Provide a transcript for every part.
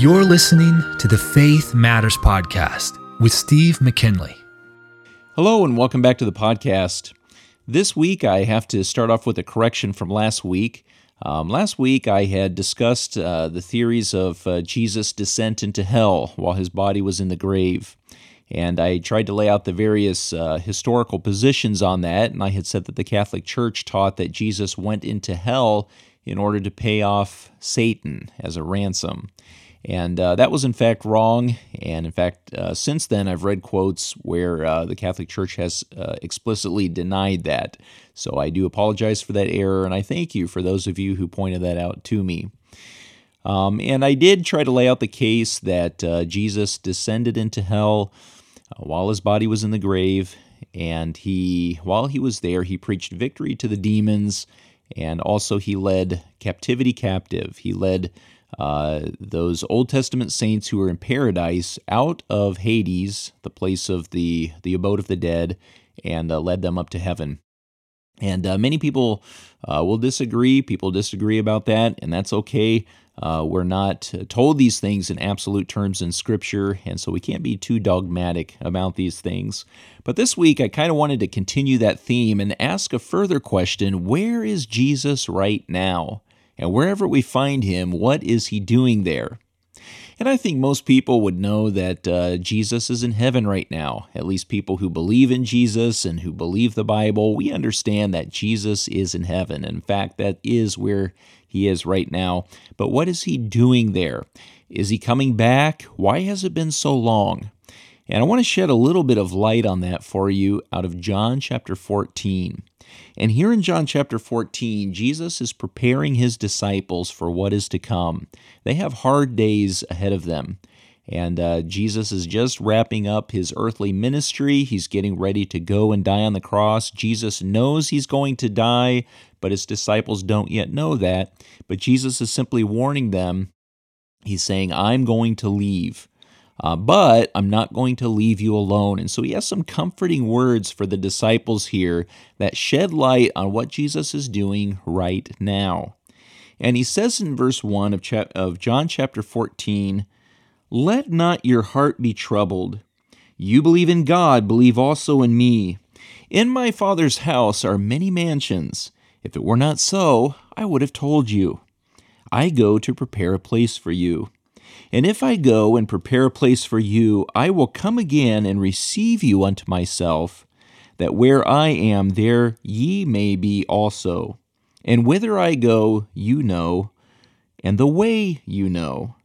You're listening to the Faith Matters Podcast with Steve McKinley. Hello, and welcome back to the podcast. This week, I have to start off with a correction from last week. Um, last week, I had discussed uh, the theories of uh, Jesus' descent into hell while his body was in the grave. And I tried to lay out the various uh, historical positions on that. And I had said that the Catholic Church taught that Jesus went into hell in order to pay off Satan as a ransom. And uh, that was in fact wrong. And in fact, uh, since then, I've read quotes where uh, the Catholic Church has uh, explicitly denied that. So I do apologize for that error, and I thank you for those of you who pointed that out to me. Um, and I did try to lay out the case that uh, Jesus descended into hell uh, while his body was in the grave. And he, while he was there, he preached victory to the demons, and also he led captivity captive. He led uh, those Old Testament saints who were in paradise out of Hades, the place of the, the abode of the dead, and uh, led them up to heaven. And uh, many people uh, will disagree. People disagree about that, and that's okay. Uh, we're not told these things in absolute terms in Scripture, and so we can't be too dogmatic about these things. But this week, I kind of wanted to continue that theme and ask a further question Where is Jesus right now? And wherever we find him, what is he doing there? And I think most people would know that uh, Jesus is in heaven right now. At least people who believe in Jesus and who believe the Bible, we understand that Jesus is in heaven. In fact, that is where he is right now. But what is he doing there? Is he coming back? Why has it been so long? And I want to shed a little bit of light on that for you out of John chapter 14. And here in John chapter 14, Jesus is preparing his disciples for what is to come. They have hard days ahead of them. And uh, Jesus is just wrapping up his earthly ministry. He's getting ready to go and die on the cross. Jesus knows he's going to die, but his disciples don't yet know that. But Jesus is simply warning them. He's saying, I'm going to leave. Uh, but I'm not going to leave you alone. And so he has some comforting words for the disciples here that shed light on what Jesus is doing right now. And he says in verse 1 of, of John chapter 14, Let not your heart be troubled. You believe in God, believe also in me. In my Father's house are many mansions. If it were not so, I would have told you. I go to prepare a place for you. And if I go and prepare a place for you, I will come again and receive you unto myself, that where I am, there ye may be also. And whither I go, you know, and the way you know.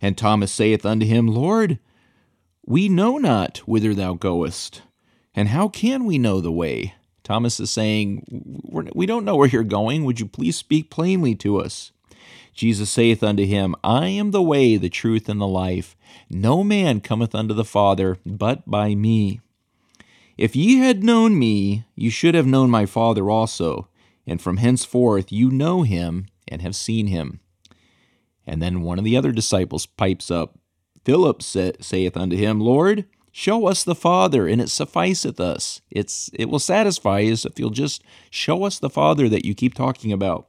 And Thomas saith unto him, Lord, we know not whither thou goest, and how can we know the way? Thomas is saying, We don't know where you're going. Would you please speak plainly to us? Jesus saith unto him, I am the way, the truth, and the life. No man cometh unto the Father but by me. If ye had known me, you should have known my Father also, and from henceforth you know him and have seen him. And then one of the other disciples pipes up. Philip saith unto him, Lord, show us the Father, and it sufficeth us. It's it will satisfy us if you'll just show us the Father that you keep talking about.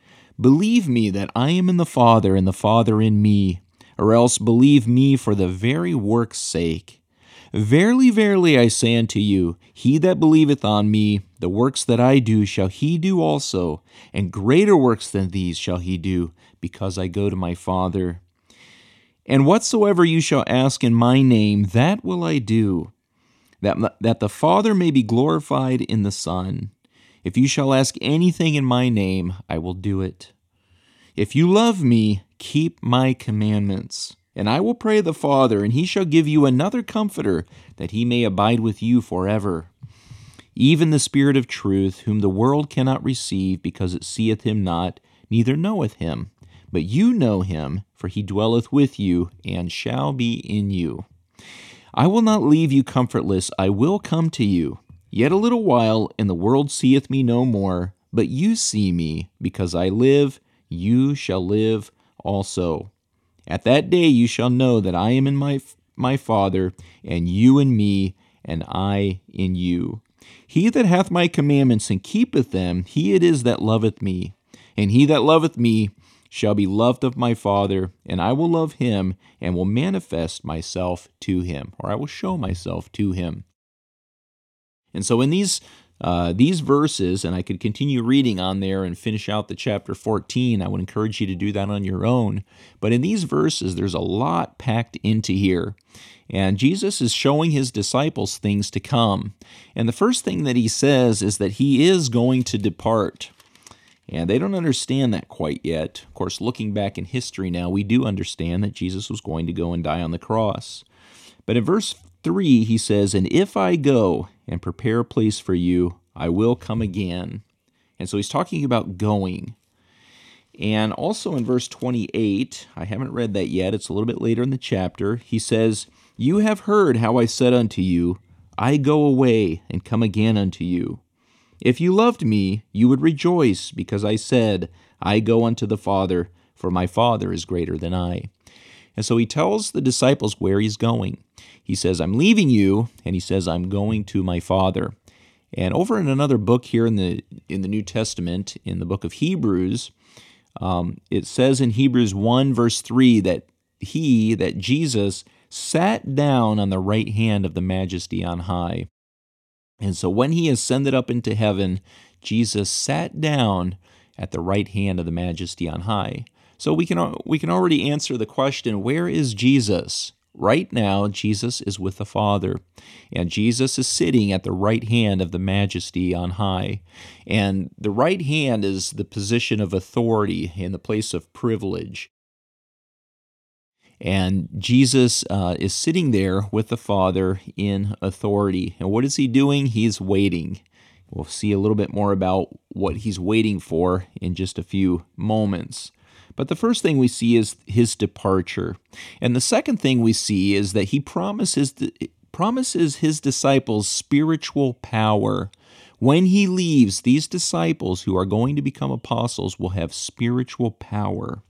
Believe me that I am in the Father, and the Father in me, or else believe me for the very work's sake. Verily, verily, I say unto you, he that believeth on me, the works that I do shall he do also, and greater works than these shall he do, because I go to my Father. And whatsoever you shall ask in my name, that will I do, that, that the Father may be glorified in the Son. If you shall ask anything in my name, I will do it. If you love me, keep my commandments. And I will pray the Father, and he shall give you another comforter, that he may abide with you forever. Even the Spirit of truth, whom the world cannot receive, because it seeth him not, neither knoweth him. But you know him, for he dwelleth with you, and shall be in you. I will not leave you comfortless, I will come to you. Yet a little while, and the world seeth me no more, but you see me, because I live, you shall live also. At that day you shall know that I am in my, my Father, and you in me, and I in you. He that hath my commandments and keepeth them, he it is that loveth me. And he that loveth me shall be loved of my Father, and I will love him, and will manifest myself to him, or I will show myself to him. And so in these uh, these verses, and I could continue reading on there and finish out the chapter 14. I would encourage you to do that on your own. But in these verses, there's a lot packed into here. And Jesus is showing his disciples things to come. And the first thing that he says is that he is going to depart. And they don't understand that quite yet. Of course, looking back in history now, we do understand that Jesus was going to go and die on the cross. But in verse 3, he says, And if I go and prepare a place for you, I will come again. And so he's talking about going. And also in verse 28, I haven't read that yet, it's a little bit later in the chapter, he says, You have heard how I said unto you, I go away and come again unto you. If you loved me, you would rejoice, because I said, I go unto the Father, for my Father is greater than I. And so he tells the disciples where he's going. He says, I'm leaving you, and he says, I'm going to my Father. And over in another book here in the in the New Testament, in the book of Hebrews, um, it says in Hebrews 1, verse 3, that he, that Jesus, sat down on the right hand of the majesty on high. And so when he ascended up into heaven, Jesus sat down at the right hand of the majesty on high. So we can we can already answer the question, where is Jesus? Right now, Jesus is with the Father, and Jesus is sitting at the right hand of the majesty on high. And the right hand is the position of authority in the place of privilege. And Jesus uh, is sitting there with the Father in authority. And what is he doing? He's waiting. We'll see a little bit more about what he's waiting for in just a few moments. But the first thing we see is his departure. And the second thing we see is that he promises, promises his disciples spiritual power. When he leaves, these disciples who are going to become apostles will have spiritual power.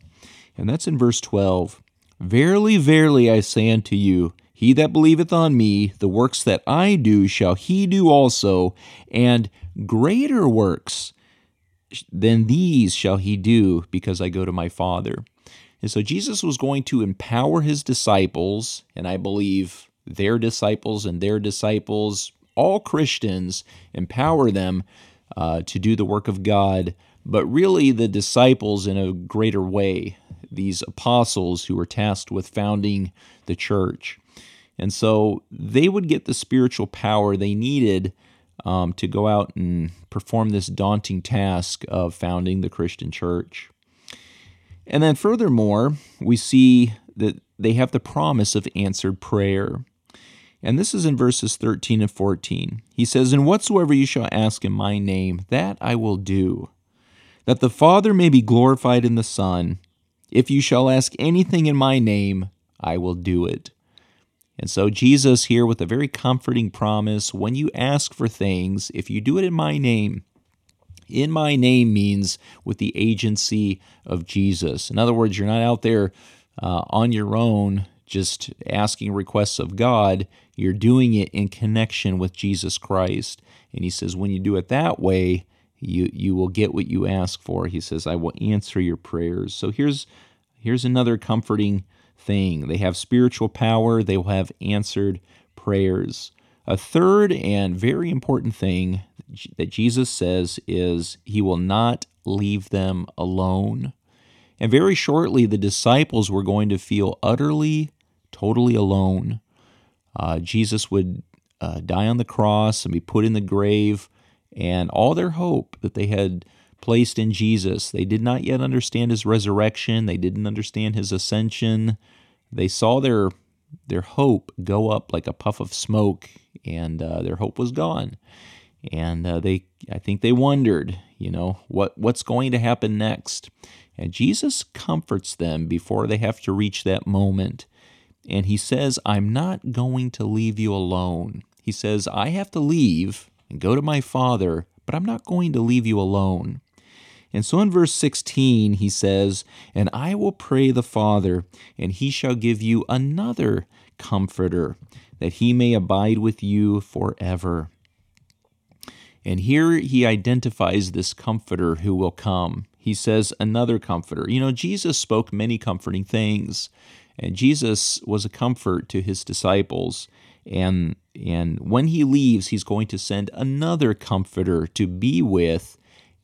And that's in verse 12. Verily, verily, I say unto you, he that believeth on me, the works that I do shall he do also, and greater works than these shall he do, because I go to my Father. And so Jesus was going to empower his disciples, and I believe their disciples and their disciples, all Christians, empower them uh, to do the work of God, but really the disciples in a greater way these apostles who were tasked with founding the church. And so they would get the spiritual power they needed um, to go out and perform this daunting task of founding the Christian church. And then, furthermore, we see that they have the promise of answered prayer. And this is in verses 13 and 14. He says, And whatsoever you shall ask in my name, that I will do, that the Father may be glorified in the Son. If you shall ask anything in my name, I will do it. And so, Jesus here with a very comforting promise when you ask for things, if you do it in my name, in my name means with the agency of Jesus. In other words, you're not out there uh, on your own just asking requests of God, you're doing it in connection with Jesus Christ. And he says, when you do it that way, you you will get what you ask for. He says, I will answer your prayers. So here's here's another comforting thing. They have spiritual power, they will have answered prayers. A third and very important thing that Jesus says is he will not leave them alone. And very shortly, the disciples were going to feel utterly, totally alone. Uh, Jesus would uh, die on the cross and be put in the grave and all their hope that they had placed in Jesus. They did not yet understand his resurrection, they didn't understand his ascension. They saw their their hope go up like a puff of smoke, and uh, their hope was gone. And uh, they, I think, they wondered, you know, what what's going to happen next. And Jesus comforts them before they have to reach that moment. and he says, I'm not going to leave you alone. He says, I have to leave and go to my Father, but I'm not going to leave you alone. And so in verse 16, he says, And I will pray the Father, and he shall give you another comforter, that he may abide with you forever. And here he identifies this comforter who will come. He says, Another comforter. You know, Jesus spoke many comforting things, and Jesus was a comfort to his disciples. And, and when he leaves, he's going to send another comforter to be with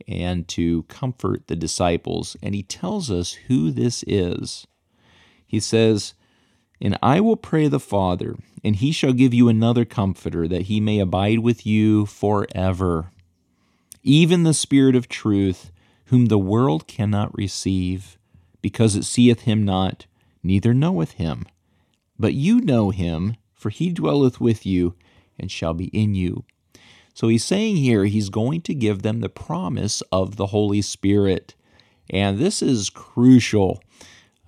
and to comfort the disciples. And he tells us who this is. He says, And I will pray the Father, and he shall give you another comforter, that he may abide with you forever. Even the Spirit of truth, whom the world cannot receive, because it seeth him not, neither knoweth him. But you know him, for he dwelleth with you, and shall be in you. So he's saying here he's going to give them the promise of the Holy Spirit. And this is crucial.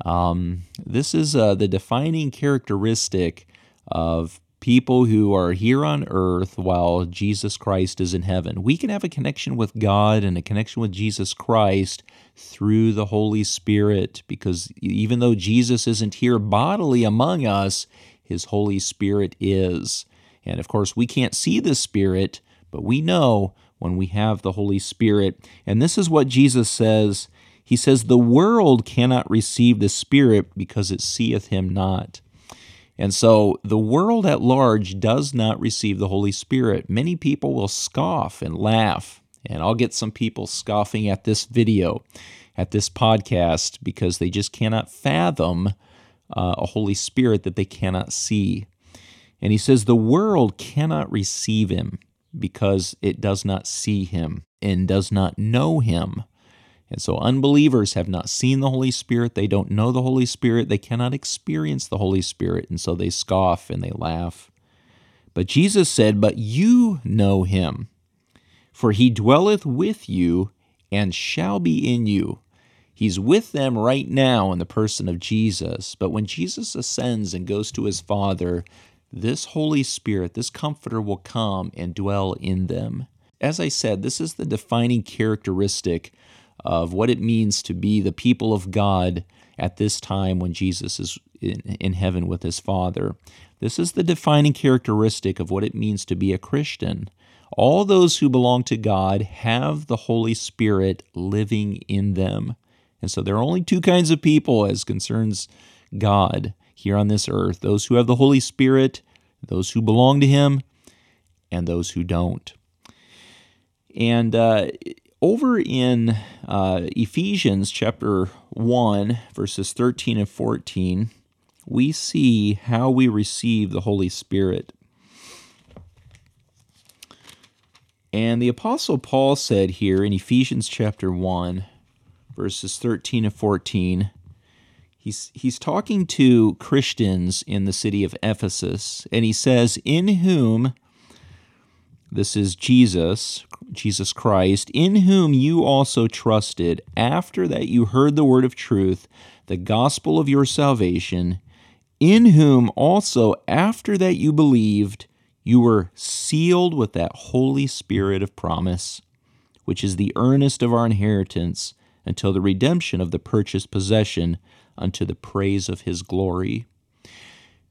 Um, this is uh, the defining characteristic of people who are here on earth while Jesus Christ is in heaven. We can have a connection with God and a connection with Jesus Christ through the Holy Spirit because even though Jesus isn't here bodily among us, his Holy Spirit is. And of course, we can't see the Spirit, but we know when we have the Holy Spirit. And this is what Jesus says He says, The world cannot receive the Spirit because it seeth him not. And so the world at large does not receive the Holy Spirit. Many people will scoff and laugh. And I'll get some people scoffing at this video, at this podcast, because they just cannot fathom uh, a Holy Spirit that they cannot see. And he says, The world cannot receive him because it does not see him and does not know him. And so unbelievers have not seen the Holy Spirit. They don't know the Holy Spirit. They cannot experience the Holy Spirit. And so they scoff and they laugh. But Jesus said, But you know him, for he dwelleth with you and shall be in you. He's with them right now in the person of Jesus. But when Jesus ascends and goes to his Father, this Holy Spirit, this Comforter, will come and dwell in them. As I said, this is the defining characteristic of what it means to be the people of God at this time when Jesus is in, in heaven with his Father. This is the defining characteristic of what it means to be a Christian. All those who belong to God have the Holy Spirit living in them. And so there are only two kinds of people as concerns God here on this earth those who have the Holy Spirit, those who belong to Him, and those who don't. And uh, over in uh, Ephesians chapter 1, verses 13 and 14, we see how we receive the Holy Spirit. And the Apostle Paul said here in Ephesians chapter 1, verses 13 and 14, he's, he's talking to Christians in the city of Ephesus, and he says, In whom this is Jesus, Jesus Christ, in whom you also trusted after that you heard the word of truth, the gospel of your salvation, in whom also after that you believed, you were sealed with that Holy Spirit of promise, which is the earnest of our inheritance until the redemption of the purchased possession unto the praise of his glory.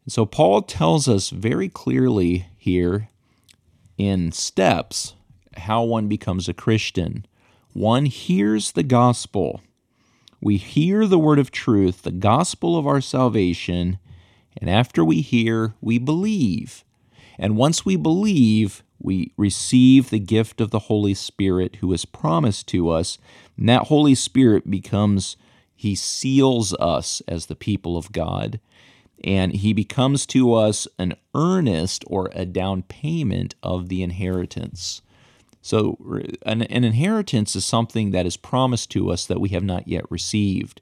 And so Paul tells us very clearly here in steps how one becomes a Christian. One hears the gospel. We hear the word of truth, the gospel of our salvation, and after we hear, we believe. And once we believe, we receive the gift of the Holy Spirit who is promised to us. And that Holy Spirit becomes, he seals us as the people of God and he becomes to us an earnest or a down payment of the inheritance. So, an, an, inheritance is something that is promised to us that we have not yet received.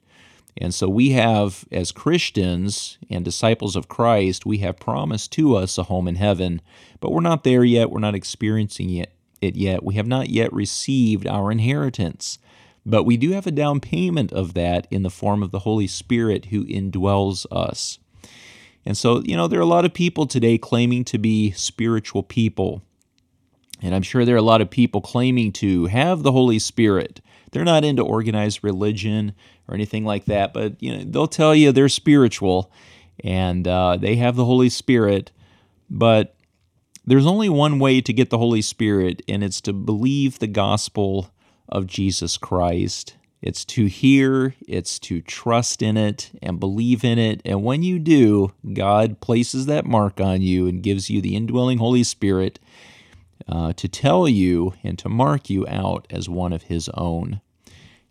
And so, we have, as Christians and disciples of Christ, we have promised to us a home in heaven, but we're not there yet. We're not experiencing it, it yet. We have not yet received our inheritance. But we do have a down payment of that in the form of the Holy Spirit who indwells us. And so, you know, there are a lot of people today claiming to be spiritual people. And I'm sure there are a lot of people claiming to have the Holy Spirit. They're not into organized religion or anything like that, but you know, they'll tell you they're spiritual and uh, they have the Holy Spirit. But there's only one way to get the Holy Spirit, and it's to believe the gospel of Jesus Christ. It's to hear, it's to trust in it and believe in it. And when you do, God places that mark on you and gives you the indwelling Holy Spirit uh, to tell you and to mark you out as one of His own.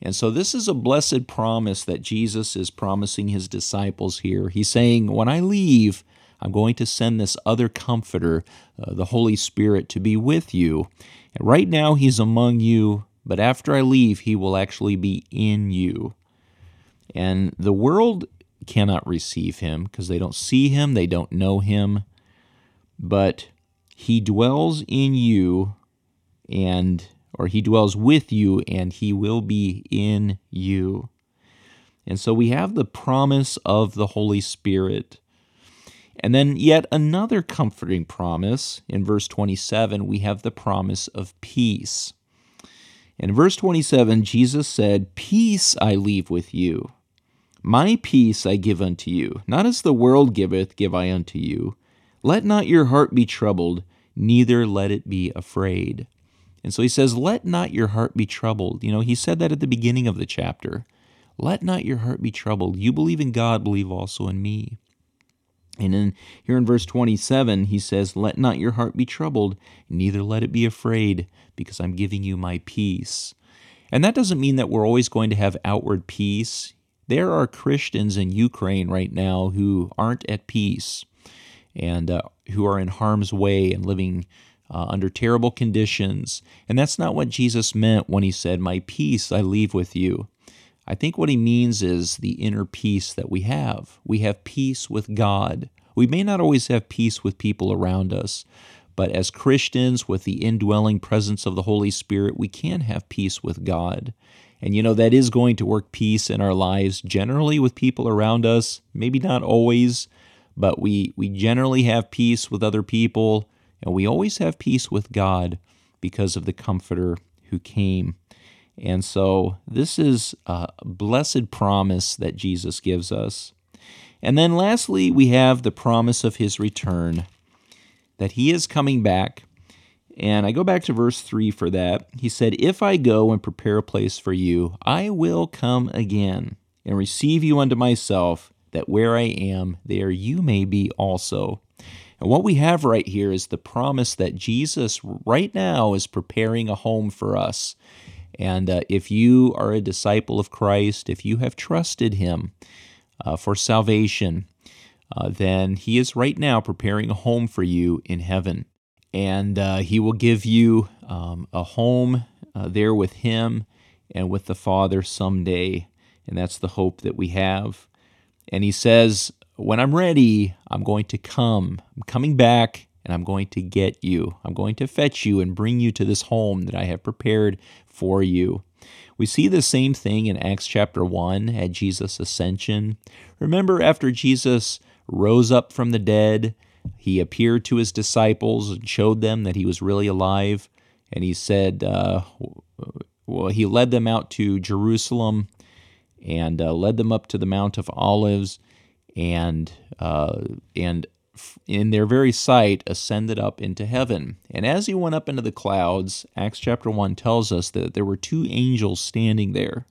And so, this is a blessed promise that Jesus is promising His disciples here. He's saying, When I leave, I'm going to send this other comforter, uh, the Holy Spirit, to be with you. And right now, He's among you, but after I leave, He will actually be in you. And the world cannot receive Him because they don't see Him, they don't know Him. But He dwells in you, and or He dwells with you, and He will be in you. And so we have the promise of the Holy Spirit. And then, yet another comforting promise. In verse 27, we have the promise of peace. In verse 27, Jesus said, Peace I leave with you. My peace I give unto you. Not as the world giveth, give I unto you. Let not your heart be troubled, neither let it be afraid. And so he says, Let not your heart be troubled. You know, he said that at the beginning of the chapter. Let not your heart be troubled. You believe in God, believe also in me. And then here in verse 27, he says, Let not your heart be troubled, neither let it be afraid, because I'm giving you my peace. And that doesn't mean that we're always going to have outward peace. There are Christians in Ukraine right now who aren't at peace and uh, who are in harm's way and living uh, under terrible conditions. And that's not what Jesus meant when he said, My peace I leave with you. I think what he means is the inner peace that we have. We have peace with God. We may not always have peace with people around us, but as Christians, with the indwelling presence of the Holy Spirit, we can have peace with God. And you know, that is going to work peace in our lives, generally with people around us, maybe not always, but we, we generally have peace with other people, and we always have peace with God because of the Comforter who came. And so this is a blessed promise that Jesus gives us. And then lastly, we have the promise of his return, that he is coming back. And I go back to verse 3 for that. He said, If I go and prepare a place for you, I will come again and receive you unto myself, that where I am, there you may be also. And what we have right here is the promise that Jesus right now is preparing a home for us. And uh, if you are a disciple of Christ, if you have trusted Him uh, for salvation, uh, then He is right now preparing a home for you in heaven. And uh, He will give you um, a home uh, there with Him and with the Father someday. And that's the hope that we have. And He says, When I'm ready, I'm going to come. I'm coming back and I'm going to get you. I'm going to fetch you and bring you to this home that I have prepared for you. We see the same thing in Acts chapter 1 at Jesus' ascension. Remember, after Jesus rose up from the dead, he appeared to his disciples and showed them that he was really alive. And he said, uh, well, he led them out to Jerusalem and uh, led them up to the Mount of Olives and uh, and in their very sight ascended up into heaven. And as he went up into the clouds, Acts chapter 1 tells us that there were two angels standing there.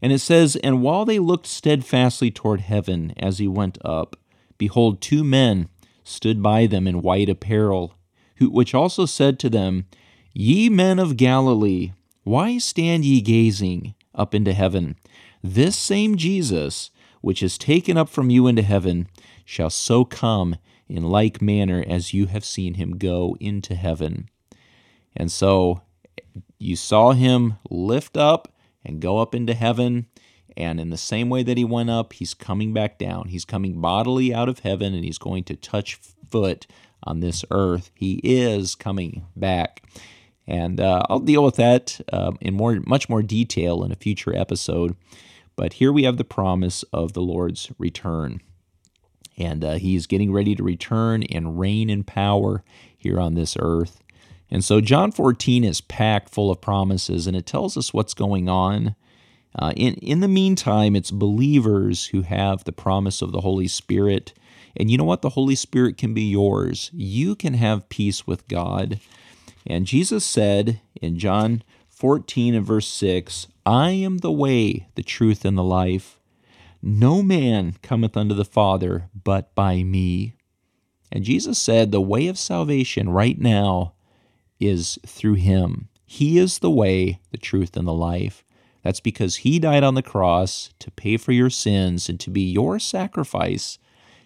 And it says, And while they looked steadfastly toward heaven as he went up, behold, two men stood by them in white apparel, who, which also said to them, Ye men of Galilee, why stand ye gazing up into heaven? This same Jesus, which is taken up from you into heaven, shall so come in like manner as you have seen him go into heaven. And so you saw him lift up and go up into heaven. And in the same way that he went up, he's coming back down. He's coming bodily out of heaven and he's going to touch foot on this earth. He is coming back. And uh, I'll deal with that uh, in more, much more detail in a future episode. But here we have the promise of the Lord's return. and uh, he's getting ready to return and reign in power here on this earth. And so John 14 is packed full of promises, and it tells us what's going on. Uh, in, in the meantime, it's believers who have the promise of the Holy Spirit. And you know what? The Holy Spirit can be yours. You can have peace with God. And Jesus said in John 14 and verse 6 I am the way, the truth, and the life. No man cometh unto the Father but by me. And Jesus said the way of salvation right now is through him. He is the way, the truth, and the life. That's because he died on the cross to pay for your sins and to be your sacrifice,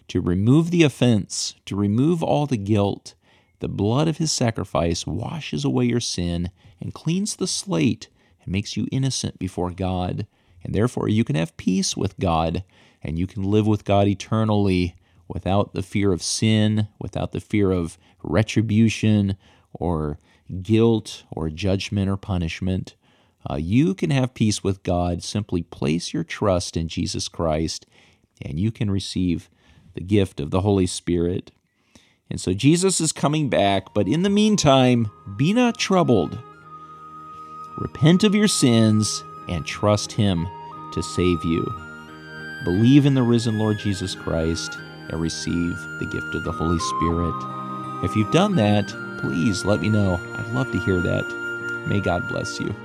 to remove the offense, to remove all the guilt. The blood of his sacrifice washes away your sin and cleans the slate and makes you innocent before God and therefore you can have peace with God and you can live with God eternally without the fear of sin, without the fear of retribution or guilt or judgment or punishment. Uh, you can have peace with God. Simply place your trust in Jesus Christ and you can receive the gift of the Holy Spirit. And so Jesus is coming back, but in the meantime, be not troubled. Repent of your sins and trust Him to save you. Believe in the risen Lord Jesus Christ and receive the gift of the Holy Spirit. If you've done that, please let me know. I'd love to hear that. May God bless you.